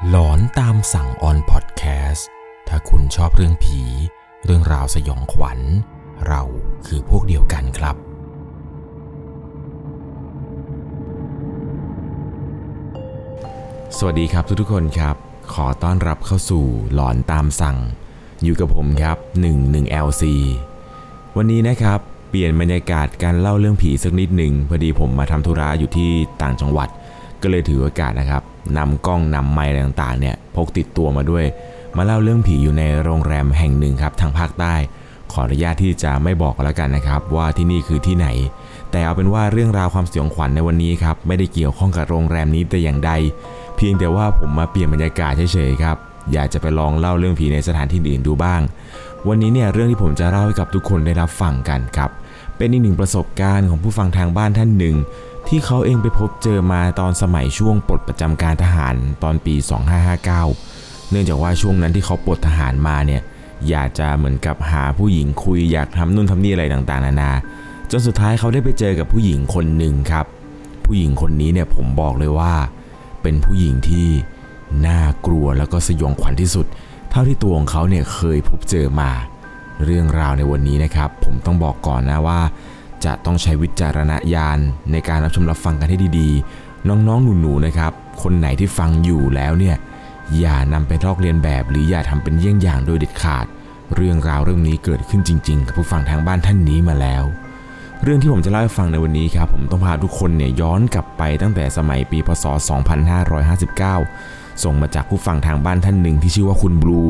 หลอนตามสั่งออนพอดแคสต์ถ้าคุณชอบเรื่องผี เรื่องราวสยองขวัญ เราคือพวกเดียวกันครับ สวัสดีครับทุกๆคนครับ ขอต้อนรับเข้าสู่หลอนตามสั่ง อยู่กับผมครับ 11LC วันนี้นะครับ เปลี่ยนบรรยากาศการเล่าเรื่องผีสักนิดหนึ่งพอดีผมมาทำธุระอยู่ที่ต่างจังหวัดก็เลยถือโอกาสนะครับ นำกล้องนำไมค์อะไรต่างๆเนี่ยพกติดตัวมาด้วย มาเล่าเรื่องผีอยู่ในโรงแรมแห่งหนึ่งครับทางภาคใต้ ขออนุญาตที่จะไม่บอกแล้วกันนะครับ ว่าที่นี่คือที่ไหน แต่เอาเป็นว่าเรื่องราวความสยองขวัญในวันนี้ครับไม่ได้เกี่ยวข้องกับโรงแรมนี้แต่อย่างใด เพียงแต่ว่าผมมาเปลี่ยนบรรยากาศเฉยๆครับอยากจะไปลองเล่าเรื่องผีในสถานที่อื่นดูบ้าง วันนี้เนี่ยเรื่องที่ผมจะเล่าให้กับทุกคนได้รับฟังกันครับ เป็นอีกหนึ่งประสบการณ์ของผู้ฟังทางบ้านท่านหนึ่ง ที่เขาเองไปพบเจอมาตอนสมัยช่วงปลดประจำการทหารตอนปี 2559 เนื่องจากว่าช่วงนั้นที่เขาปลดทหารมาเนี่ยอยากจะเหมือนกับหาผู้หญิงคุยอยากทำนู่นทำนี่อะไรต่างๆ นานา จนสุดท้ายเขาได้ไปเจอกับผู้หญิงคนหนึ่งครับ ผู้หญิงคนนี้เนี่ยผมบอกเลยว่า เป็นผู้หญิงที่น่ากลัวแล้วก็สยองขวัญที่สุด เท่าที่ตัวของเขาเนี่ยเคยพบเจอมา เรื่องราวในวันนี้นะครับ ผมต้องบอกก่อนนะว่า จะต้องใช้วิจารณญาณในการรับชมรับฟังกันให้ดีๆ น้องๆ หนูๆ นะครับ คนไหนที่ฟังอยู่แล้วเนี่ย อย่านำไปทอกเรียนแบบหรืออย่าทำเป็นเยี่ยงอย่างโดยเด็ดขาด เรื่องราวเรื่องนี้เกิดขึ้นจริงๆ กับผู้ฟังทางบ้านท่านนี้มาแล้ว เรื่องที่ผมจะเล่าให้ฟังในวันนี้ครับ ผมต้องพาทุกคนเนี่ยย้อนกลับไปตั้งแต่สมัยปีพศ 2559 ส่งมาจากผู้ฟังทางบ้านท่านหนึ่งที่ชื่อว่าคุณบลู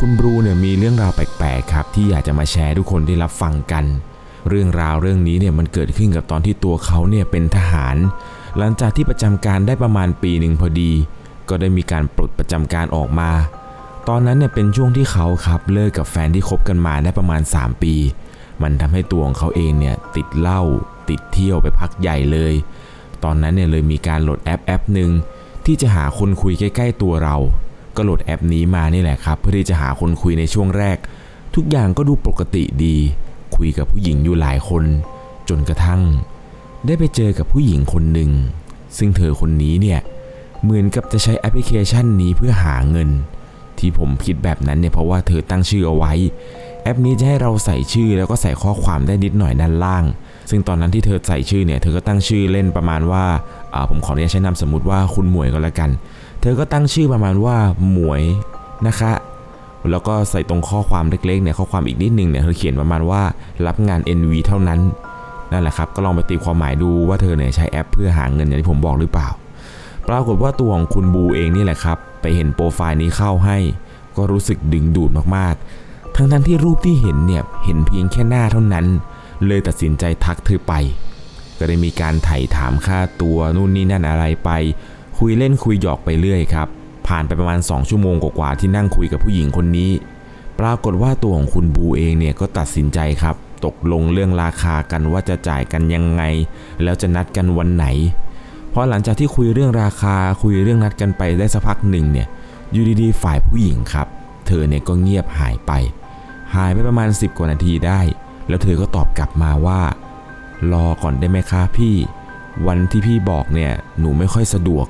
คุณบลูเนี่ยมีเรื่องราวแปลกๆครับที่อยากจะมาแชร์ทุกคนได้รับฟังกัน เรื่องราวเรื่องนี้เนี่ยมันเกิดขึ้นกับตอนที่ตัวเขาเนี่ยเป็นทหาร หลังจากที่ประจำการได้ประมาณปีหนึ่งพอดี ก็ได้มีการปลดประจำการออกมา ตอนนั้นเนี่ยเป็นช่วงที่เขาครับเลิกกับแฟนที่คบกันมาได้ประมาณ 3 ปี มันทำให้ตัวของเขาเองเนี่ยติดเหล้าติดเที่ยวไปพักใหญ่เลย ตอนนั้นเนี่ยเลยมีการโหลดแอปแอปหนึ่งที่จะหาคนคุยใกล้ ๆ ตัวเรา ก็โหลดแอปนี้มานี่แหละครับ เพื่อที่จะหาคนคุยในช่วงแรก ทุกอย่างก็ดูปกติดี คุยกับผู้หญิงอยู่หลายคน จนกระทั่ง ได้ไปเจอกับผู้หญิงคนหนึ่ง ซึ่งเธอคนนี้เนี่ย เหมือนกับจะใช้แอปพลิเคชันนี้เพื่อหาเงิน ที่ผมคิดแบบนั้นเนี่ยเพราะว่าเธอตั้งชื่อเอาไว้ แอปนี้จะให้เราใส่ชื่อแล้วก็ใส่ข้อความได้นิดหน่อยด้านล่าง ซึ่งตอนนั้นที่เธอใส่ชื่อเนี่ยเธอก็ตั้งชื่อเล่นประมาณว่าผมขออนุญาตใช้นามสมมติว่าคุณหมวยก็แล้วกัน เธอก็ตั้งชื่อประมาณว่าหมวยนะคะ แล้วก็ใส่ตรงข้อความเล็กๆเนี่ยข้อความอีกนิดนึงเนี่ยเธอเขียนประมาณว่ารับงาน NV เท่านั้นนั่นแหละครับก็ลองไปตีความหมายดูว่าเธอเนี่ยใช้แอปเพื่อหาเงินอย่างที่ผมบอกหรือเปล่า ปรากฏว่าตัวของคุณบูเองนี่แหละครับ ไปเห็นโปรไฟล์นี้เข้าให้ ก็รู้สึกดึงดูดมากๆ ทั้งนั้นที่รูปที่เห็นเนี่ยเห็นเพียงแค่หน้าเท่านั้น เลยตัดสินใจทักเธอไป ก็ได้มีการไถ่ถามค่าตัวนู่นนี่นั่นอะไรไป คุยเล่นคุยหยอกไปเรื่อยครับ ผ่านไปประมาณ 2 ชั่วโมงกว่าๆที่นั่งคุยกับผู้หญิงคนนี้ ปรากฏว่าตัวของคุณบูเองเนี่ยก็ตัดสินใจครับ ตกลงเรื่องราคากันว่าจะจ่ายกันยังไง แล้วจะนัดกันวันไหนพอหลังจากที่คุยเรื่องราคาคุยเรื่องนัดกันไปได้สักพักหนึ่งเนี่ยอยู่ดีๆ ฝ่ายผู้หญิงครับ เธอเนี่ยก็เงียบหายไป หายไปประมาณ 10 กว่านาทีได้ แล้วเธอก็ตอบกลับมาว่า รอก่อนได้ไหมคะพี่ วันที่พี่บอกเนี่ยหนูไม่ค่อยสะดวก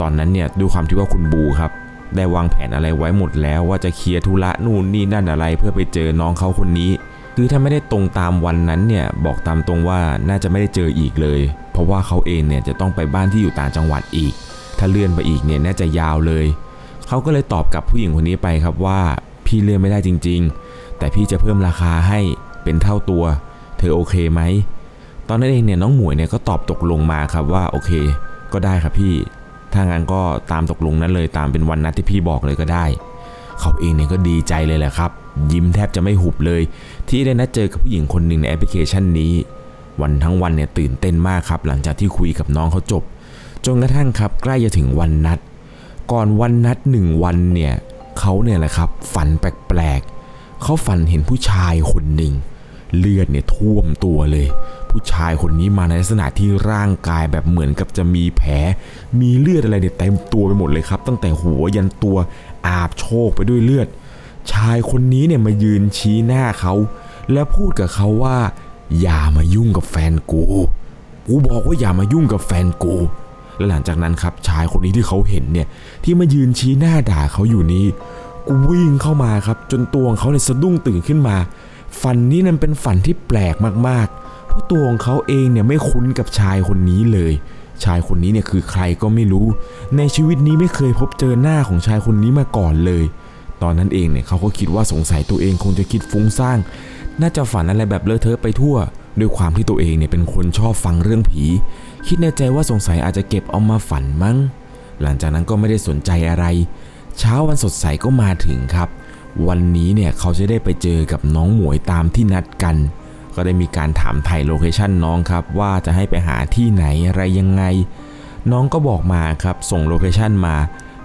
ตอนนั้นเนี่ยด้วยความที่ว่าคุณบูครับได้วางแผนอะไรไว้หมดแล้วว่าจะเคลียร์ธุระนู่นนี่นั่นอะไรเพื่อไปเจอน้องเขาคนนี้ คือถ้าไม่ได้ตรงตามวันนั้นเนี่ยบอกตามตรงว่าน่าจะไม่ได้เจออีกเลย เพราะว่าเขาเองเนี่ยจะต้องไปบ้านที่อยู่ต่างจังหวัดอีก ถ้าเลื่อนไปอีกเนี่ยน่าจะยาวเลย เขาก็เลยตอบกับผู้หญิงคนนี้ไปครับว่า พี่เลื่อนไม่ได้จริง ๆ แต่พี่จะเพิ่มราคาให้เป็นเท่าตัว เธอโอเคไหมตอนนั้นเองเนี่ยน้องหมวยเนี่ยก็ตอบตกลงมาครับว่าโอเค ก็ได้ครับพี่ ถ้างั้นก็ตามตกลงนั้นเลยตามเป็นวันนัดที่พี่บอกเลยก็ได้ เขาเองเนี่ยก็ดีใจเลยแหละครับ ยิ้มแทบจะไม่หุบเลย ที่ได้นัดเจอกับผู้หญิงคนหนึ่งในแอปพลิเคชันนี้ วันทั้งวันเนี่ยตื่นเต้นมากครับ หลังจากที่คุยกับน้องเขาจบ จนกระทั่งครับ ใกล้จะถึงวันนัด ก่อนวันนัดหนึ่งวันเนี่ยเขาเนี่ยแหละครับฝันแปลกๆเขาฝันเห็นผู้ชายคนหนึ่งเลือดเนี่ยท่วมตัวเลย ผู้ชายคนนี้มาในลักษณะที่ร่างกายแบบเหมือนกับจะมีแผล มีเลือดอะไรเนี่ยเต็มตัวไปหมดเลยครับ ตั้งแต่หัวยันตัวอาบโชกไปด้วยเลือด ชายคนนี้เนี่ยมายืนชี้หน้าเขา แล้วพูดกับเขาว่า อย่ามายุ่งกับแฟนกูกูบอกว่าอย่ามายุ่งกับแฟนกูและหลังจากนั้นครับชายคนนี้ที่เขาเห็นเนี่ยที่มายืนชี้หน้าด่าเขาอยู่นี้กูวิ่งเข้ามาครับ จนตัวของเขาเนี่ยสะดุ้งตื่นขึ้นมา ฝันนี้นั้นเป็นฝันที่แปลกมากๆ ราะตัวของเขาเองเนี่ยไม่คุ้นกับชายคนนี้เลย ชายคนนี้เนี่ยคือใครก็ไม่รู้ ในชีวิตนี้ไม่เคยพบเจอหน้าของชายคนนี้มาก่อนเลย ตอนนั้นเองเนี่ยเขาก็คิดว่าสงสัยตัวเองคงจะคิดฟุ้งซ่านน่าจะฝันอะไรแบบเลอะเทอะไปทั่ว ด้วยความที่ตัวเองเนี่ยเป็นคนชอบฟังเรื่องผี คิดในใจว่าสงสัยอาจจะเก็บเอามาฝันมั้ง หลังจากนั้นก็ไม่ได้สนใจอะไร เช้าวันสดใสก็มาถึงครับ วันนี้เนี่ยเขาจะได้ไปเจอกับน้องหมวยตามที่นัดกัน ก็ได้มีการถามไถ่โลเคชันน้องครับว่าจะให้ไปหาที่ไหนอะไรยังไง น้องก็บอกมาครับส่งโลเคชันมา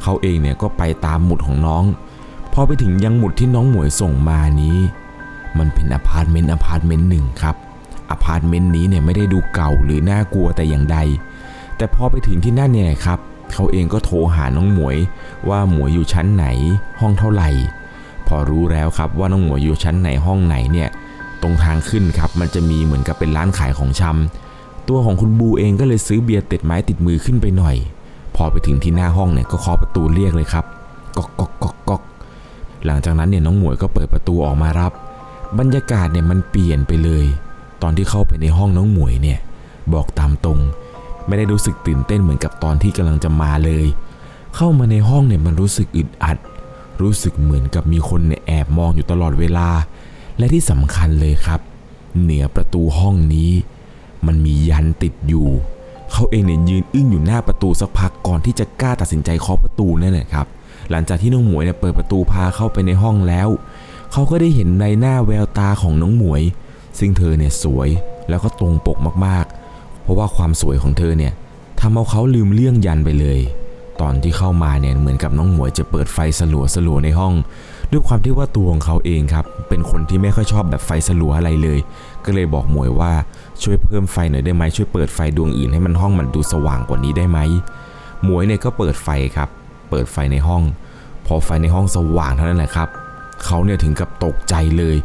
เขาเองเนี่ยก็ไปตามหมุดของน้องพอไปถึงยังหมุดที่น้องหมวยส่งมานี้ มันเป็นอพาร์ตเมนต์อพาร์ตเมนต์หนึ่งครับอพาร์ตเมนต์นี้เนี่ยไม่ได้ดูเก่าหรือน่ากลัวแต่อย่างใด แต่พอไปถึงที่นั่นเนี่ยครับเขาเองก็โทรหาน้องหมวย ว่าหมวยอยู่ชั้นไหนห้องเท่าไหร่ พอรู้แล้วครับว่าน้องหมวยอยู่ชั้นไหนห้องไหนเนี่ย ตรงทางขึ้นครับ มันจะมีเหมือนกับเป็นร้านขายของชำตัวของคุณบลูเองก็เลยซื้อเบียร์ติดไม้ติดมือขึ้นไปหน่อย พอไปถึงที่หน้าห้องเนี่ยก็เคาะประตูเรียกเลยครับก๊อกก๊อกก๊อกก๊อกหลังจากนั้นเนี่ยน้องหมวยก็เปิดประตูออกมารับ บรรยากาศเนี่ยมันเปลี่ยนไปเลย ตอนที่เข้าไปในห้องน้องหมวยเนี่ยบอกตามตรง ไม่ได้รู้สึกตื่นเต้นเหมือนกับตอนที่กำลังจะมาเลย เข้ามาในห้องเนี่ยมันรู้สึกอึดอัด รู้สึกเหมือนกับมีคนเนี่ยแอบมองอยู่ตลอดเวลา และที่สำคัญเลยครับ เหนือประตูห้องนี้ มันมียันติดอยู่ เขาเองเนี่ยยืนอึ้งอยู่หน้าประตูสักพักก่อนที่จะกล้าตัดสินใจเคาะประตูนั่นแหละครับ หลังจากที่น้องหมวยเนี่ยเปิดประตูพาเข้าไปในห้องแล้ว เขาก็ได้เห็นในหน้าแววตาของน้องหมวย ซึ่งเธอเนี่ยสวยแล้วก็ตรงปกมากๆ เพราะว่าความสวยของเธอเนี่ยทำเอาเขาลืมเรื่องยันไปเลย ตอนที่เข้ามาเนี่ยเหมือนกับน้องหมวยจะเปิดไฟสลัวสลัวในห้อง ด้วยความที่ว่าตัวของเขาเองครับ เป็นคนที่ไม่ค่อยชอบแบบไฟสลัวอะไรเลย ก็เลยบอกหมวยว่าช่วยเพิ่มไฟหน่อยได้ไหมช่วยเปิดไฟดวงอื่นให้มันห้องมันดูสว่างกว่านี้ได้ไหมหมวยเนี่ยก็เปิดไฟครับ เปิดไฟในห้อง พอไฟในห้องสว่างเท่านั้นแหละครับเขาเนี่ยถึงกับตกใจเลย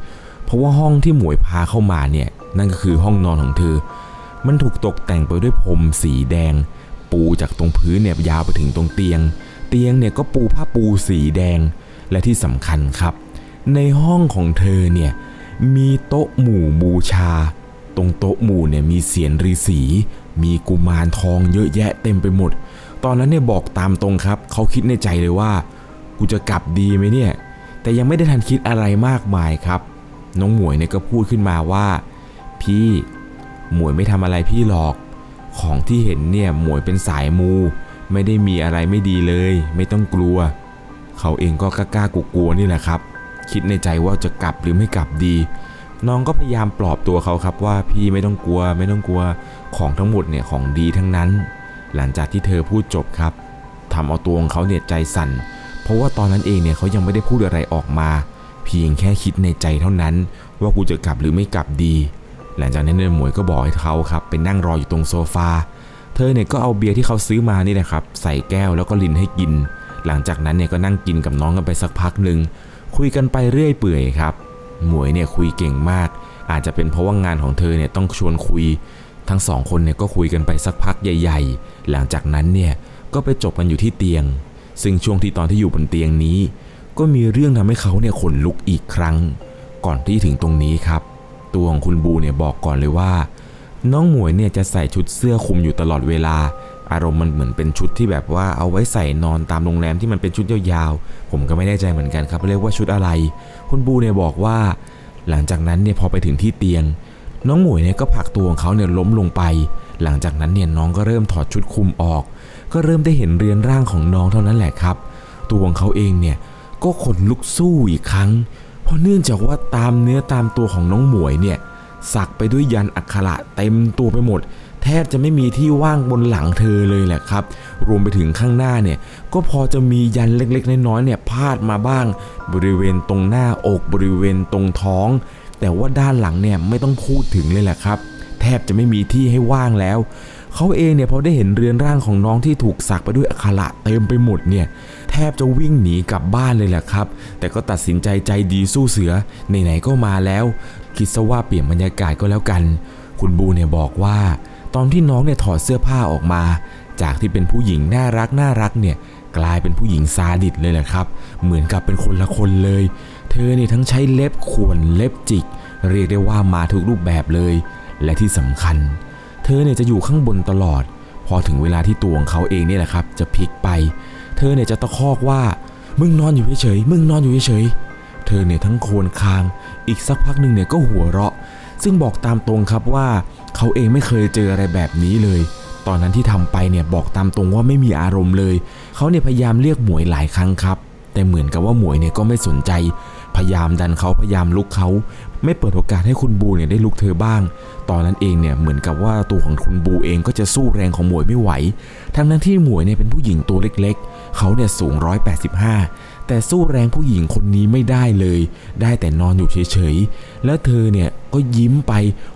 เพราะว่าห้องที่หมวยพาเข้ามาเนี่ยนั่นก็คือห้องนอนของเธอ มันถูกตกแต่งไปด้วยพรมสีแดง ปูจากตรงพื้นเนี่ยยาวไปถึงตรงเตียง เตียงเนี่ยก็ปูผ้าปูสีแดง และที่สำคัญครับ ในห้องของเธอเนี่ยมีโต๊ะหมู่บูชา ตรงโต๊ะหมู่เนี่ยมีเสียนฤาษีมีกุมารทองเยอะแยะเต็มไปหมด ตอนนั้นเนี่ยบอกตามตรงครับ เขาคิดในใจเลยว่า กูจะกลับดีไหมเนี่ย แต่ยังไม่ได้ทันคิดอะไรมากมายครับ น้องหมวยเนี่ยก็พูดขึ้นมาว่า พี่หมวยไม่ทำอะไรพี่หรอก ของที่เห็นเนี่ยหมวยเป็นสายมู ไม่ได้มีอะไรไม่ดีเลย ไม่ต้องกลัว เขาเองก็กล้ากลัวๆนี่แหละครับ คิดในใจว่าจะกลับหรือไม่กลับดี น้องก็พยายามปลอบตัวเขาครับว่าพี่ไม่ต้องกลัวไม่ต้องกลัวของทั้งหมดเนี่ยของดีทั้งนั้น หลังจากที่เธอพูดจบครับทำเอาตัวของเขาเนี่ยใจสั่น เพราะว่าตอนนั้นเองเนี่ยเขายังไม่ได้พูดอะไรออกมา เพียงแค่คิดในใจเท่านั้น ว่ากูจะกลับหรือไม่กลับดี หลังจากนั้นเนี่ยหมวยก็บอกให้เขาครับไปนั่งรออยู่ตรงโซฟาเธอเนี่ยก็เอาเบียร์ที่เขาซื้อมานี่แหละครับใส่แก้วแล้วก็ลินให้กิน หลังจากนั้นเนี่ยก็นั่งกินกับน้องกันไปสักพักหนึ่งคุยกันไปเรื่อยเปื่อยครับ หมวยเนี่ยคุยเก่งมาก อาจจะเป็นเพราะว่างานของเธอเนี่ยต้องชวนคุย ทั้งสองคนเนี่ยก็คุยกันไปสักพักใหญ่ ๆ หลังจากนั้นเนี่ยก็ไปจบกันอยู่ที่เตียง ซึ่งช่วงที่ตอนที่อยู่บนเตียงนี้ ก็มีเรื่องทำให้เขาเนี่ยขนลุกอีกครั้ง ก่อนที่ถึงตรงนี้ครับ ตัวของคุณบูเนี่ยบอกก่อนเลยว่า น้องหมวยเนี่ยจะใส่ชุดเสื้อคลุมอยู่ตลอดเวลา อารมณ์มันเหมือนเป็นชุดที่แบบว่าเอาไว้ใส่นอนตามโรงแรมที่มันเป็นชุดยาวๆ ผมก็ไม่แน่ใจเหมือนกันครับเรียกว่าชุดอะไร คุณบูเนี่ยบอกว่า หลังจากนั้นเนี่ยพอไปถึงที่เตียง น้องหมวยเนี่ยก็ผลักตัวของเขาเนี่ยล้มลงไป หลังจากนั้นเนี่ยน้องก็เริ่มถอดชุดคลุมออก ก็เริ่มได้เห็นเรือนร่างของน้องเท่านั้นแหละครับ ตัวของเขาเองเนี่ยก็ขนลุกสู้อีกครั้ง เพราะเนื่องจากว่าตามเนื้อตามตัวของน้องหมวยเนี่ยสักไปด้วยยันอักขระเต็มตัวไปหมด แทบจะไม่มีที่ว่างบนหลังเธอเลยแหละครับ รวมไปถึงข้างหน้าเนี่ยก็พอจะมียันเล็กๆ น้อยๆเนี่ยพาดมาบ้าง บริเวณตรงหน้าอกบริเวณตรงท้อง แต่ว่าด้านหลังเนี่ยไม่ต้องพูดถึงเลยแหละครับ แทบจะไม่มีที่ให้ว่างแล้วเขาเองเนี่ยพอได้เห็นเรือนร่างของน้องที่ถูกสักไปด้วยอักขระเต็มไปหมดเนี่ยแทบจะวิ่งหนีกลับบ้านเลยแหละครับ แต่ก็ตัดสินใจใจดีสู้เสือไหนๆก็มาแล้ว คิดซะว่าเปลี่ยนบรรยากาศก็แล้วกัน คุณบูเนี่ยบอกว่า ตอนที่น้องเนี่ยถอดเสื้อผ้าออกมา จากที่เป็นผู้หญิงน่ารักน่ารักเนี่ยกลายเป็นผู้หญิงซาดิสเลยแหละครับ เหมือนกับเป็นคนละคนเลย เธอเนี่ยทั้งใช้เล็บข่วนเล็บจิก เรียกได้ว่ามาทุกรูปแบบเลย และที่สำคัญ เธอเนี่ยจะอยู่ข้างบนตลอด พอถึงเวลาที่ตัวของเขาเองเนี่ยแหละครับ จะพลิกไป เธอเนี่ยจะตะคอกว่า มึงนอนอยู่เฉยๆมึงนอนอยู่เฉยๆเธอเนี่ยทั้งโคนคาง อีกสักพักหนึ่งเนี่ยก็หัวเราะ ซึ่งบอกตามตรงครับว่า เขาเองไม่เคยเจออะไรแบบนี้เลย ตอนนั้นที่ทำไปเนี่ยบอกตามตรงว่าไม่มีอารมณ์เลย เขาเนี่ยพยายามเรียกหมวยหลายครั้งครับ แต่เหมือนกับว่าหมวยเนี่ยก็ไม่สนใจ พยายามดันเขาพยายามลุกเขา ไม่เปิดโอกาสให้คุณบูเนี่ยได้ลุกเธอบ้าง ตอนนั้นเองเนี่ยเหมือนกับว่าตัวของคุณบูเองก็จะสู้แรงของหมวยไม่ไหว ทั้งนั้นที่หมวยเนี่ยเป็นผู้หญิงตัวเล็ก ๆ เขาเนี่ยสูง 185 แต่สู้แรงผู้หญิงคนนี้ไม่ได้เลย ได้แต่นอนอยู่เฉยๆ แล้วเธอเนี่ยก็ยิ้มไป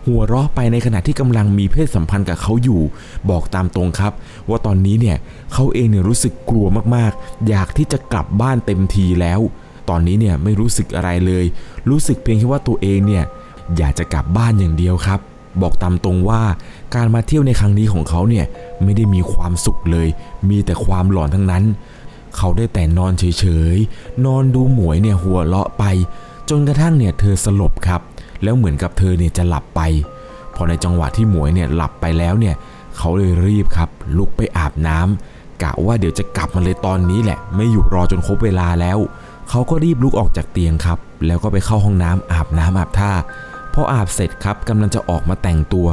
หัวเราะไปในขณะที่กำลังมีเพศสัมพันธ์กับเขาอยู่ บอกตามตรงครับ ว่าตอนนี้เนี่ยเขาเองเนี่ยรู้สึกกลัวมากๆ อยากที่จะกลับบ้านเต็มทีแล้ว ตอนนี้เนี่ยไม่รู้สึกอะไรเลย รู้สึกเพียงแค่ว่าตัวเองเนี่ยอยากจะกลับบ้านอย่างเดียวครับ บอกตามตรงว่าการมาเที่ยวในครั้งนี้ของเขาเนี่ยไม่ได้มีความสุขเลย มีแต่ความหลอนทั้งนั้น เขาได้แต่นอนเฉยๆ นอนดูหมวยเนี่ยหัวเราะไป จนกระทั่งเนี่ยเธอสลบครับ แล้วเหมือนกับเธอเนี่ยจะหลับไป พอในจังหวะที่หมวยเนี่ยหลับไปแล้วเนี่ยเขาเลยรีบครับ ลุกไปอาบน้ำกะว่าเดี๋ยวจะกลับมาเลยตอนนี้แหละ ไม่อยู่รอจนครบเวลาแล้ว เขาก็รีบลุกออกจากเตียงครับ แล้วก็ไปเข้าห้องน้ำอาบน้ำอาบท่าพออาบเสร็จครับกำลังจะออกมาแต่งตัว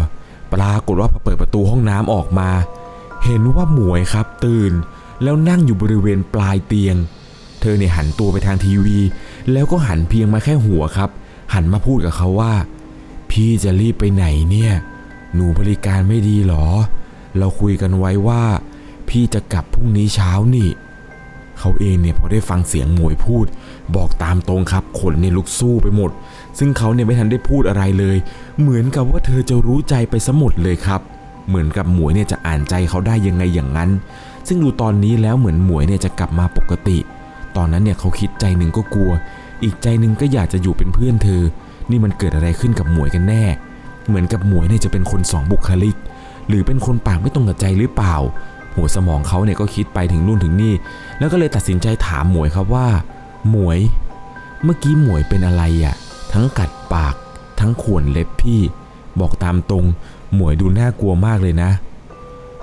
ปรากฏว่าพอเปิดประตูห้องน้ำออกมา เห็นว่าหมวยครับตื่น แล้วนั่งอยู่บริเวณปลายเตียง เธอเนี่ยหันตัวไปทางทีวี แล้วก็หันเพียงมาแค่หัวครับ หันมาพูดกับเขาว่า พี่จะรีบไปไหนเนี่ย หนูบริการไม่ดีหรอ เราคุยกันไว้ว่า พี่จะกลับพรุ่งนี้เช้านี่เขาเองเนี่ยพอได้ฟังเสียงหมวยพูด บอกตามตรงครับขนเนี่ยลุกสู้ไปหมด ซึ่งเขาเนี่ยไม่ทันได้พูดอะไรเลย เหมือนกับว่าเธอจะรู้ใจไปซะหมดเลยครับ เหมือนกับหมวยเนี่ยจะอ่านใจเขาได้ยังไงอย่างนั้น ซึ่งดูตอนนี้แล้วเหมือนหมวยเนี่ยจะกลับมาปกติ ตอนนั้นเนี่ยเขาคิดใจหนึ่งก็กลัว อีกใจหนึ่งก็อยากจะอยู่เป็นเพื่อนเธอ นี่มันเกิดอะไรขึ้นกับหมวยกันแน่ เหมือนกับหมวยเนี่ยจะเป็นคนสองบุคลิก หรือเป็นคนปากไม่ตรงกับใจหรือเปล่า หัวสมองเขาเนี่ยก็คิดไปถึงนู่นถึงนี่ แล้วก็เลยตัดสินใจถามหมวยครับว่า หมวย เมื่อกี้หมวยเป็นอะไรอะ่ะ ทั้งกัดปาก ทั้งข่วนเล็บพี่ บอกตามตรง หมวยดูน่ากลัวมากเลยนะ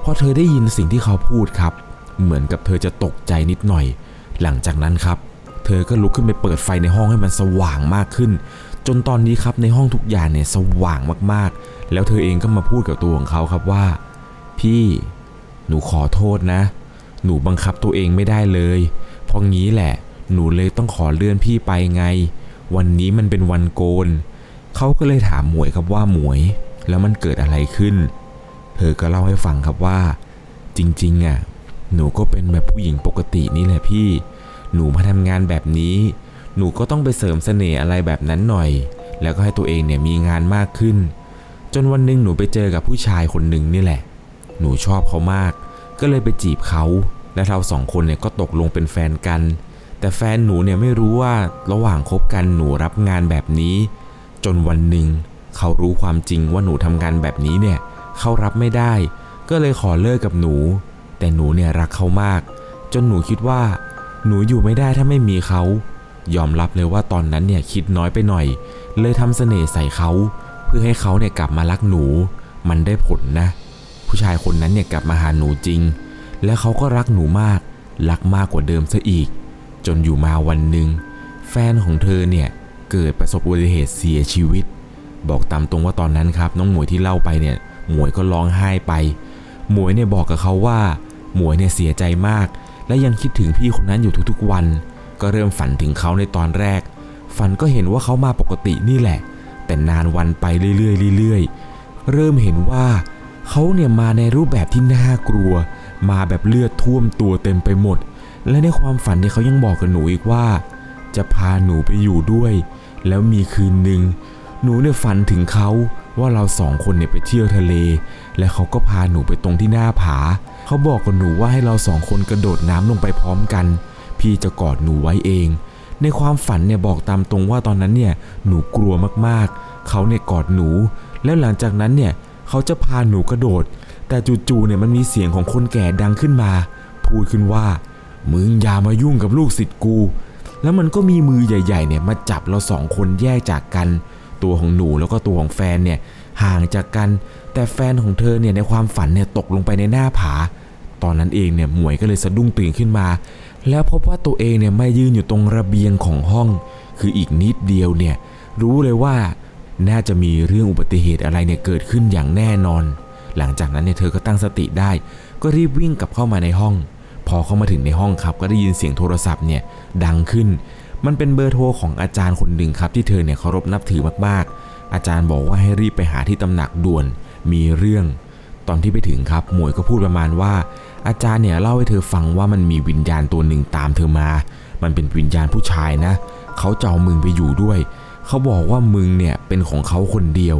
พอเธอได้ยินสิ่งที่เขาพูดครับ เหมือนกับเธอจะตกใจนิดหน่อย หลังจากนั้นครับ เธอก็ลุกขึ้นไปเปิดไฟในห้องให้มันสว่างมากขึ้น จนตอนนี้ครับในห้องทุกอย่างเนี่ยสว่างมากๆ แล้วเธอเองก็มาพูดกับตัวของเขาครับว่า พี่ หนูขอโทษนะ หนูบังคับตัวเองไม่ได้เลยเพราะงี้แหละ หนูเลยต้องขอเลื่อนพี่ไปไง วันนี้มันเป็นวันโกนเขาก็เลยถามหมวยครับว่าหมวย แล้วมันเกิดอะไรขึ้น เธอก็เล่าให้ฟังครับว่า จริงๆอะหนูก็เป็นแบบผู้หญิงปกตินี่แหละพี่ หนูมาทำงานแบบนี้ หนูก็ต้องไปเสริมเสน่ห์อะไรแบบนั้นหน่อย แล้วก็ให้ตัวเองเนี่ยมีงานมากขึ้น จนวันหนึ่งหนูไปเจอกับผู้ชายคนหนึ่งนี่แหละ หนูชอบเขามาก ก็เลยไปจีบเขา และเราสองคนเนี่ยก็ตกลงเป็นแฟนกัน แต่แฟนหนูเนี่ยไม่รู้ว่าระหว่างคบกันหนูรับงานแบบนี้ จนวันหนึ่งเขารู้ความจริงว่าหนูทำงานแบบนี้เนี่ย เขารับไม่ได้ ก็เลยขอเลิกกับหนู แต่หนูเนี่ยรักเขามาก จนหนูคิดว่า หนูอยู่ไม่ได้ถ้าไม่มีเขา ยอมรับเลยว่าตอนนั้นเนี่ยคิดน้อยไปหน่อย เลยทำเสน่ห์ใส่เขา เพื่อให้เขาเนี่ยกลับมารักหนู มันได้ผลนะ ผู้ชายคนนั้นเนี่ยกลับมาหาหนูจริง และเขาก็รักหนูมาก รักมากกว่าเดิมซะอีก จนอยู่มาวันหนึ่งแฟนของเธอเนี่ยเกิดประสบอุบัติเหตุเสียชีวิต บอกตามตรงว่าตอนนั้นครับ น้องหมวยที่เล่าไปเนี่ย หมวยก็ร้องไห้ไป หมวยเนี่ยบอกกับเขาว่า หมวยเนี่ยเสียใจมาก และยังคิดถึงพี่คนนั้นอยู่ทุกๆวัน ก็เริ่มฝันถึงเขาในตอนแรก ฝันก็เห็นว่าเขามาปกตินี่แหละ แต่นานวันไปเรื่อยๆเรื่อยๆ เริ่มเห็นว่าเขาเนี่ยมาในรูปแบบที่น่ากลัว มาแบบเลือดท่วมตัวเต็มไปหมด และในความฝันเนี่ยเขายังบอกกับหนูอีกว่า จะพาหนูไปอยู่ด้วย แล้วมีคืนหนึ่งหนูเนี่ยฝันถึงเขา ว่าเราสองคนเนี่ยไปเที่ยวทะเล และเขาก็พาหนูไปตรงที่หน้าผา เขาบอกกับหนูว่าให้เราสองคนกระโดดน้ำลงไปพร้อมกัน พี่จะกอดหนูไว้เอง ในความฝันเนี่ยบอกตามตรงว่าตอนนั้นเนี่ยหนูกลัวมากๆ เขาเนี่ยกอดหนู แล้วหลังจากนั้นเนี่ยเขาจะพาหนูกระโดด แต่จู่ๆเนี่ยมันมีเสียงของคนแก่ดังขึ้นมา พูดขึ้นว่ามึงอย่ามายุ่งกับลูกศิษย์กู แล้วมันก็มีมือใหญ่ๆเนี่ยมาจับเราสองคนแยกจากกัน ตัวของหนูแล้วก็ตัวของแฟนเนี่ยห่างจากกัน แต่แฟนของเธอเนี่ยในความฝันเนี่ยตกลงไปในหน้าผา ตอนนั้นเองเนี่ยหมวยก็เลยสะดุ้งตื่นขึ้นมา แล้วพบว่าตัวเองเนี่ยไม่ยืนอยู่ตรงระเบียงของห้อง คืออีกนิดเดียวเนี่ยรู้เลยว่าน่าจะมีเรื่องอุบัติเหตุอะไรเนี่ยเกิดขึ้นอย่างแน่นอน หลังจากนั้นเนี่ยเธอก็ตั้งสติได้ ก็รีบวิ่งกลับเข้ามาในห้อง พอเข้ามาถึงในห้องครับ ก็ได้ยินเสียงโทรศัพท์เนี่ยดังขึ้น มันเป็นเบอร์โทรของอาจารย์คนหนึ่งครับที่เธอเนี่ยเคารพนับถือมากๆ อาจารย์บอกว่าให้รีบไปหาที่ตำหนักด่วนมีเรื่อง ตอนที่ไปถึงครับหมวยก็พูดประมาณว่า อาจารย์เนี่ยเล่าให้เธอฟังว่ามันมีวิญญาณตัวหนึ่งตามเธอมา มันเป็นวิญญาณผู้ชายนะ เขาจะเอามึงไปอยู่ด้วย เขาบอกว่ามึงเนี่ยเป็นของเขาคนเดียว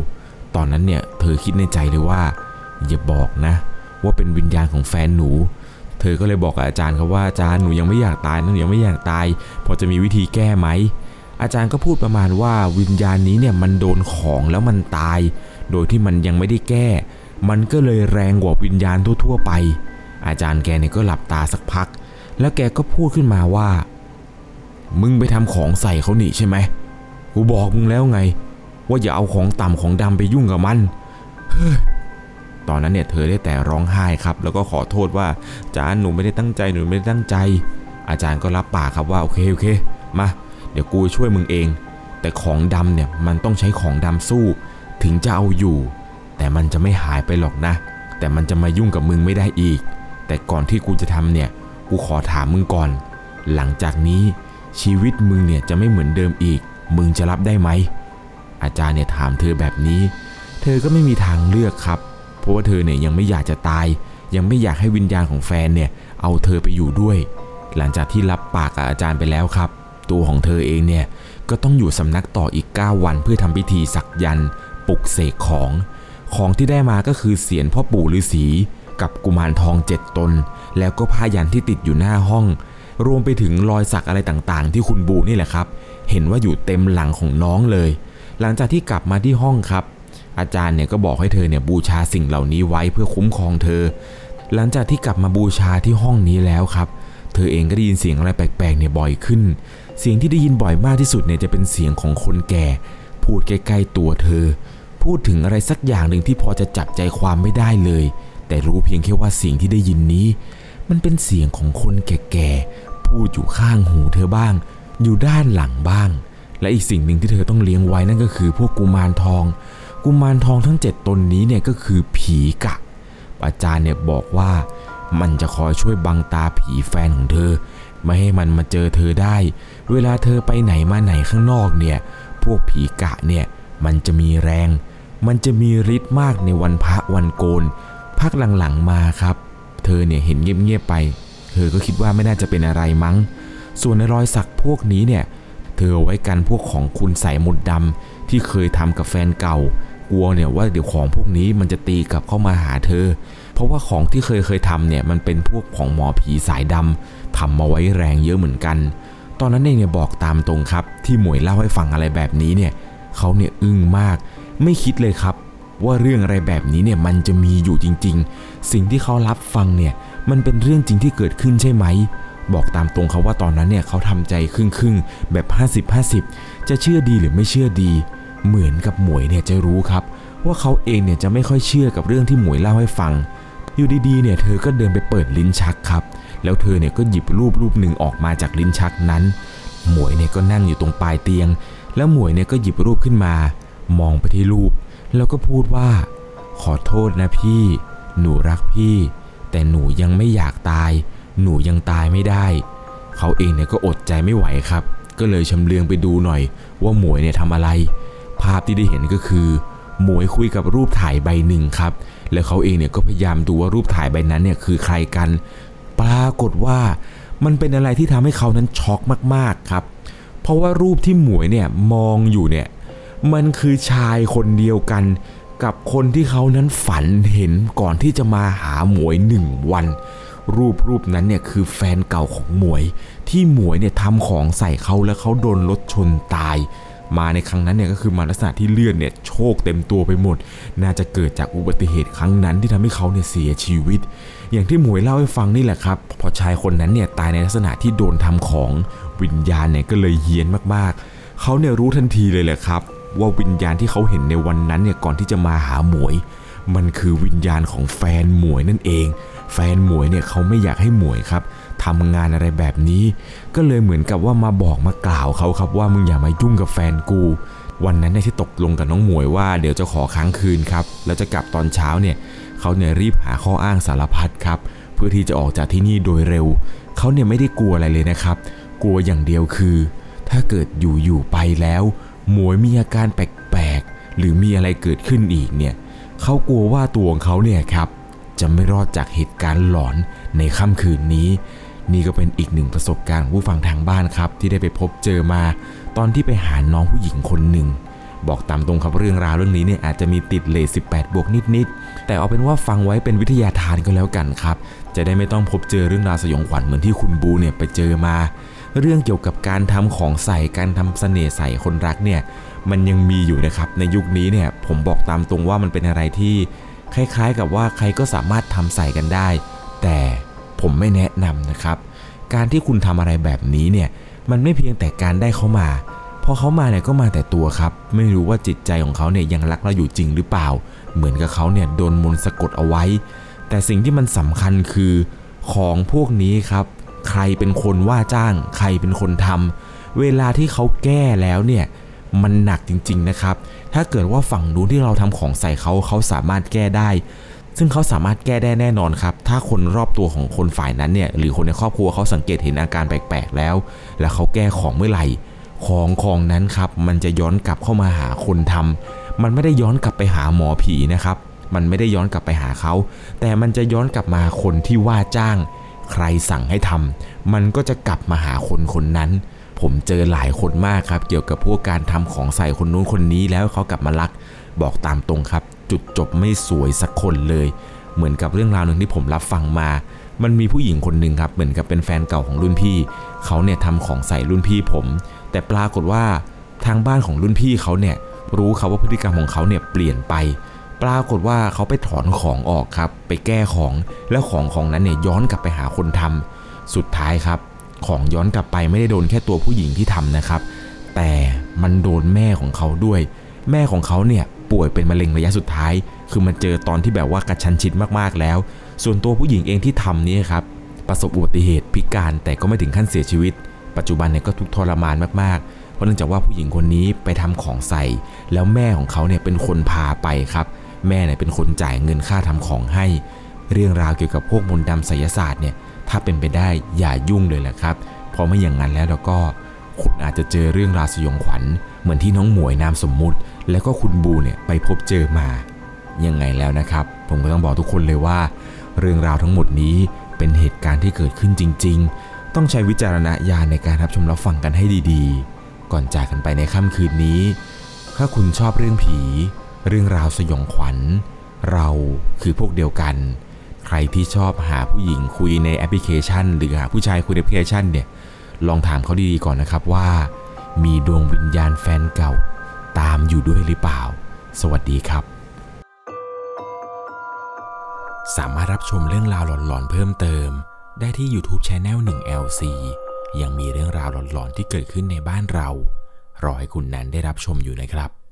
ตอนนั้นเนี่ยเธอคิดในใจเลยว่าอย่าบอกนะ ว่าเป็นวิญญาณของแฟนหนู ธอก็เลยบอกกับอาจารย์ครับว่าอาจารย์หนูยังไม่อยากตายนะหนูยังไม่อยากตาย พอจะมีวิธีแก้ไหม อาจารย์ก็พูดประมาณว่าวิญญาณนี้เนี่ยมันโดนของแล้วมันตาย โดยที่มันยังไม่ได้แก้ มันก็เลยแรงกว่าวิญญาณทั่วๆไป อาจารย์แกเนี่ยก็หลับตาสักพัก แล้วแกก็พูดขึ้นมาว่า มึงไปทำของใส่เขาหนิใช่ไหมกูบอกมึงแล้วไง ว่าอย่าเอาของต่ำของดำไปยุ่งกับมัน เฮ้ย ตอนนั้นเนี่ยเธอได้แต่ร้องไห้ครับ แล้วก็ขอโทษว่าอาจารย์หนูไม่ได้ตั้งใจหนูไม่ได้ตั้งใจ อาจารย์ก็รับปากครับว่าโอเคโอเคมาเดี๋ยวกูช่วยมึงเอง แต่ของดำเนี่ยมันต้องใช้ของดำสู้ ถึงจะเอาอยู่ แต่มันจะไม่หายไปหรอกนะ แต่มันจะมายุ่งกับมึงไม่ได้อีก แต่ก่อนที่กูจะทำเนี่ยกูขอถามมึงก่อน หลังจากนี้ชีวิตมึงเนี่ยจะไม่เหมือนเดิมอีก มึงจะรับได้ไหมอาจารย์เนี่ยถามเธอแบบนี้ เธอก็ไม่มีทางเลือกครับ ราะว่าเธอเนี่ยยังไม่อยากจะตาย ยังไม่อยากให้วิญญาณของแฟนเนี่ยเอาเธอไปอยู่ด้วย หลังจากที่รับปากกับอาจารย์ไปแล้วครับ ตัวของเธอเองเนี่ยก็ต้องอยู่สำนักต่ออีก 9 วันเพื่อทำพิธีสักยันต์ปลุกเสกของ ของที่ได้มาก็คือเสียนพ่อปู่ฤาษีกับกุมารทองเจ็ดตน แล้วก็ผ้ายันที่ติดอยู่หน้าห้อง รวมไปถึงรอยสักอะไรต่างๆ ที่คุณบูนี่แหละครับ เห็นว่าอยู่เต็มหลังของน้องเลย หลังจากที่กลับมาที่ห้องครับ อาจารย์เนี่ยก็บอกให้เธอเนี่ยบูชาสิ่งเหล่านี้ไว้เพื่อคุ้มครองเธอ หลังจากที่กลับมาบูชาที่ห้องนี้แล้วครับ เธอเองก็ได้ยินเสียงอะไรแปลกๆเนี่ยบ่อยขึ้น เสียงที่ได้ยินบ่อยมากที่สุดเนี่ยจะเป็นเสียงของคนแก่ พูดใกล้ๆตัวเธอ พูดถึงอะไรสักอย่างหนึ่งที่พอจะจับใจความไม่ได้เลย แต่รู้เพียงแค่ว่าเสียงที่ได้ยินนี้ มันเป็นเสียงของคนแก่ๆพูดอยู่ข้างหูเธอบ้าง อยู่ด้านหลังบ้าง และอีกสิ่งหนึ่งที่เธอต้องเลี้ยงไว้นั่นก็คือพวกกุมารทอง กุมารทองทั้ง 7 ตนนี้เนี่ยก็คือผีกะ อาจารย์เนี่ยบอกว่ามันจะคอยช่วยบังตาผีแฟนของเธอ ไม่ให้มันมาเจอเธอได้ เวลาเธอไปไหนมาไหนข้างนอกเนี่ย พวกผีกะเนี่ยมันจะมีแรง มันจะมีฤทธิ์มากในวันพระวันโกนพักหลังๆมาครับ เธอเนี่ยเห็นเงียบๆไป เธอก็คิดว่าไม่น่าจะเป็นอะไรมั้ง ส่วนในรอยสักพวกนี้เนี่ย เธอเอาไว้กันพวกของคุณใส่มดดำที่เคยทำกับแฟนเก่า กลัวเนี่ยว่าเดี๋ยวของพวกนี้มันจะตีกลับเข้ามาหาเธอ เพราะว่าของที่เคยเคยทำเนี่ยมันเป็นพวกของหมอผีสายดำทำมาไว้แรงเยอะเหมือนกัน ตอนนั้นเองเนี่ยบอกตามตรงครับ ที่หมวยเล่าให้ฟังอะไรแบบนี้เนี่ยเขาเนี่ยอึ้งมาก ไม่คิดเลยครับ ว่าเรื่องอะไรแบบนี้เนี่ยมันจะมีอยู่จริง ๆ สิ่งที่เขารับฟังเนี่ยมันเป็นเรื่องจริงที่เกิดขึ้นใช่ไหมบอกตามตรงเขาว่าตอนนั้นเนี่ยเขาทำใจครึ่งครึ่งๆแบบ 50-50 จะเชื่อดีหรือไม่เชื่อดี เหมือนกับหมวยเนี่ยจะรู้ครับ ว่าเขาเองเนี่ยจะไม่ค่อยเชื่อกับเรื่องที่หมวยเล่าให้ฟัง อยู่ดีๆเนี่ยเธอก็เดินไปเปิดลิ้นชักครับ แล้วเธอเนี่ยก็หยิบรูปรูปหนึ่งออกมาจากลิ้นชักนั้น หมวยเนี่ยก็นั่งอยู่ตรงปลายเตียง แล้วหมวยเนี่ยก็หยิบรูปขึ้นมา มองไปที่รูป แล้วก็พูดว่า ขอโทษนะพี่ หนูรักพี่ แต่หนูยังไม่อยากตาย หนูยังตายไม่ได้ เขาเองเนี่ยก็อดใจไม่ไหวครับ ก็เลยชำเลืองไปดูหน่อย ว่าหมวยเนี่ยทำอะไร ภาพที่ได้เห็นก็คือหมวยคุยกับรูปถ่ายใบหนึ่งครับ แล้วเขาเองเนี่ยก็พยายามดูว่ารูปถ่ายใบนั้นเนี่ยคือใครกัน ปรากฏว่ามันเป็นอะไรที่ทำให้เขานั้นช็อกมากๆครับ เพราะว่ารูปที่หมวยเนี่ยมองอยู่เนี่ยมันคือชายคนเดียวกันกับคนที่เขานั้นฝันเห็นก่อนที่จะมาหาหมวยหนึ่งวัน รูปรูปนั้นเนี่ยคือแฟนเก่าของหมวย ที่หมวยเนี่ยทำของใส่เขาแล้วเขาโดนรถชนตาย มาในครั้งนั้นเนี่ยก็คือมาลักษณะที่เลือดเนี่ยโชกเต็มตัวไปหมด น่าจะเกิดจากอุบัติเหตุครั้งนั้นที่ทำให้เขาเนี่ยเสียชีวิต อย่างที่หมวยเล่าให้ฟังนี่แหละครับพอชายคนนั้นเนี่ยตายในลักษณะที่โดนทำของวิญญาณเนี่ยก็เลยเฮี้ยนมากๆ เขาเนี่ยรู้ทันทีเลยแหละครับ ว่าวิญญาณที่เขาเห็นในวันนั้นเนี่ยก่อนที่จะมาหาหมวย มันคือวิญญาณของแฟนหมวยนั่นเอง แฟนหมวยเนี่ยเขาไม่อยากให้หมวยครับทำงานอะไรแบบนี้ ก็เลยเหมือนกับว่ามาบอกมากล่าวเขาครับว่ามึงอย่ามายุ่งกับแฟนกู วันนั้นเนี่ยที่ตกลงกับน้องหมวยว่าเดี๋ยวจะขอค้างคืนครับแล้วจะกลับตอนเช้าเนี่ยเขาเนี่ยรีบหาข้ออ้างสารพัดครับเพื่อที่จะออกจากที่นี่โดยเร็ว เขาเนี่ยไม่ได้กลัวอะไรเลยนะครับ กลัวอย่างเดียวคือ ถ้าเกิดอยู่ๆไปแล้ว หมวยมีอาการแปลกๆหรือมีอะไรเกิดขึ้นอีกเนี่ย เขากลัวว่าตัวของเขาเนี่ยครับ จะไม่รอดจากเหตุการณ์หลอนในค่ำคืนนี้ นี่ก็เป็นอีกหนึ่งประสบการณ์ผู้ฟังทางบ้านครับ ที่ได้ไปพบเจอมา ตอนที่ไปหาน้องผู้หญิงคนหนึ่งบอกตามตรงครับเรื่องราวเรื่องนี้เนี่ยอาจจะมีติดเลท18 บวกนิดๆ แต่เอาเป็นว่าฟังไว้เป็นวิทยาทานก็แล้วกันครับ จะได้ไม่ต้องพบเจอเรื่องราวสยองขวัญเหมือนที่คุณบูเนี่ยไปเจอมา เรื่องเกี่ยวกับการทำของใส่การทำเสน่ห์ใส่คนรักเนี่ย มันยังมีอยู่นะครับ ในยุคนี้เนี่ยผมบอกตามตรงว่ามันเป็นอะไรที่คล้ายๆ กับว่าใครก็สามารถทำใส่กันได้ แต่ผมไม่แนะนำนะครับ การที่คุณทำอะไรแบบนี้เนี่ยมันไม่เพียงแต่การได้เขามาพอเขามาเนี่ยก็มาแต่ตัวครับ ไม่รู้ว่าจิตใจของเขาเนี่ยยังรักเราอยู่จริงหรือเปล่า เหมือนกับเขาเนี่ยโดนมนต์สะกดเอาไว้ แต่สิ่งที่มันสำคัญคือของพวกนี้ครับ ใครเป็นคนว่าจ้าง ใครเป็นคนทำเวลาที่เขาแก้แล้วเนี่ย มันหนักจริง ๆนะครับ ถ้าเกิดว่าฝั่งนู้นที่เราทำของใส่เขาเขาสามารถแก้ได้ ซึ่งเขาสามารถแก้ได้แน่นอนครับ ถ้าคนรอบตัวของคนฝ่ายนั้นเนี่ยหรือคนในครอบครัวเขาสังเกตเห็นอาการแปลกๆแล้ว แล้วเขาแก้ของเมื่อไหร่ ของของนั้นครับมันจะย้อนกลับเข้ามาหาคนทำมันไม่ได้ย้อนกลับไปหาหมอผีนะครับ มันไม่ได้ย้อนกลับไปหาเขา แต่มันจะย้อนกลับมาคนที่ว่าจ้าง ใครสั่งให้ทำมันก็จะกลับมาหาคนคนนั้น ผมเจอหลายคนมากครับ เกี่ยวกับพวกการทำของใส่คนนู้นคนนี้แล้วเขากลับมารัก บอกตามตรงครับ จุดจบไม่สวยสักคนเลย เหมือนกับเรื่องราวหนึ่งที่ผมรับฟังมา มันมีผู้หญิงคนหนึ่งครับ เหมือนกับเป็นแฟนเก่าของรุ่นพี่ เขาเนี่ยทำของใส่รุ่นพี่ผม แต่ปรากฏว่าทางบ้านของรุ่นพี่เขาเนี่ยรู้ครับว่าพฤติกรรมของเขาเนี่ยเปลี่ยนไป ปรากฏว่าเขาไปถอนของออกครับ ไปแก้ของแล้วของของนั้นเนี่ยย้อนกลับไปหาคนทำสุดท้ายครับ ของย้อนกลับไปไม่ได้โดนแค่ตัวผู้หญิงที่ทำนะครับ แต่มันโดนแม่ของเขาด้วย แม่ของเขาเนี่ยป่วยเป็นมะเร็งระยะสุดท้าย คือมันเจอตอนที่แบบว่ากระชันชิดมากๆแล้ว ส่วนตัวผู้หญิงเองที่ทำนี่ครับประสบอุบัติเหตุพิการแต่ก็ไม่ถึงขั้นเสียชีวิต ปัจจุบันเนี่ยก็ทุกทรมานมากๆ เพราะเนื่องจากว่าผู้หญิงคนนี้ไปทำของใส่ แล้วแม่ของเขาเนี่ยเป็นคนพาไปครับ แม่เนี่ยเป็นคนจ่ายเงินค่าทำของให้ เรื่องราวเกี่ยวกับพวกมนต์ดำไสยศาสตร์เนี่ย ถ้าเป็นไปได้อย่ายุ่งเลยแหละครับ เพราะไม่อย่างนั้นแล้วเราก็คุณอาจจะเจอเรื่องราวสยองขวัญ เหมือนที่น้องหมวยนามสมมุติ แล้วก็คุณบูเนี่ยไปพบเจอมายังไงแล้วนะครับ ผมก็ต้องบอกทุกคนเลยว่า เรื่องราวทั้งหมดนี้เป็นเหตุการณ์ที่เกิดขึ้นจริง ๆ ต้องใช้วิจารณญาณในการรับชมรับฟังกันให้ดีๆ ก่อนจากกันไปในค่ำคืนนี้ ถ้าคุณชอบเรื่องผี เรื่องราวสยองขวัญ เราคือพวกเดียวกัน ใครที่ชอบหาผู้หญิงคุยในแอปพลิเคชัน หรือหาผู้ชายคุยในแอปพลิเคชันเนี่ยลองถามเขาดีๆก่อนนะครับว่า มีดวงวิญญาณแฟนเก่า ตามอยู่ด้วยหรือเปล่า สวัสดีครับ สามารถรับชมเรื่องราวหลอนๆเพิ่มเติม ได้ที่ YouTube c h anel 1 LC ยังมีเรื่องราวหลอนๆที่เกิดขึ้นในบ้านเรา รอให้คุณนันได้รับชมอยู่นะครับ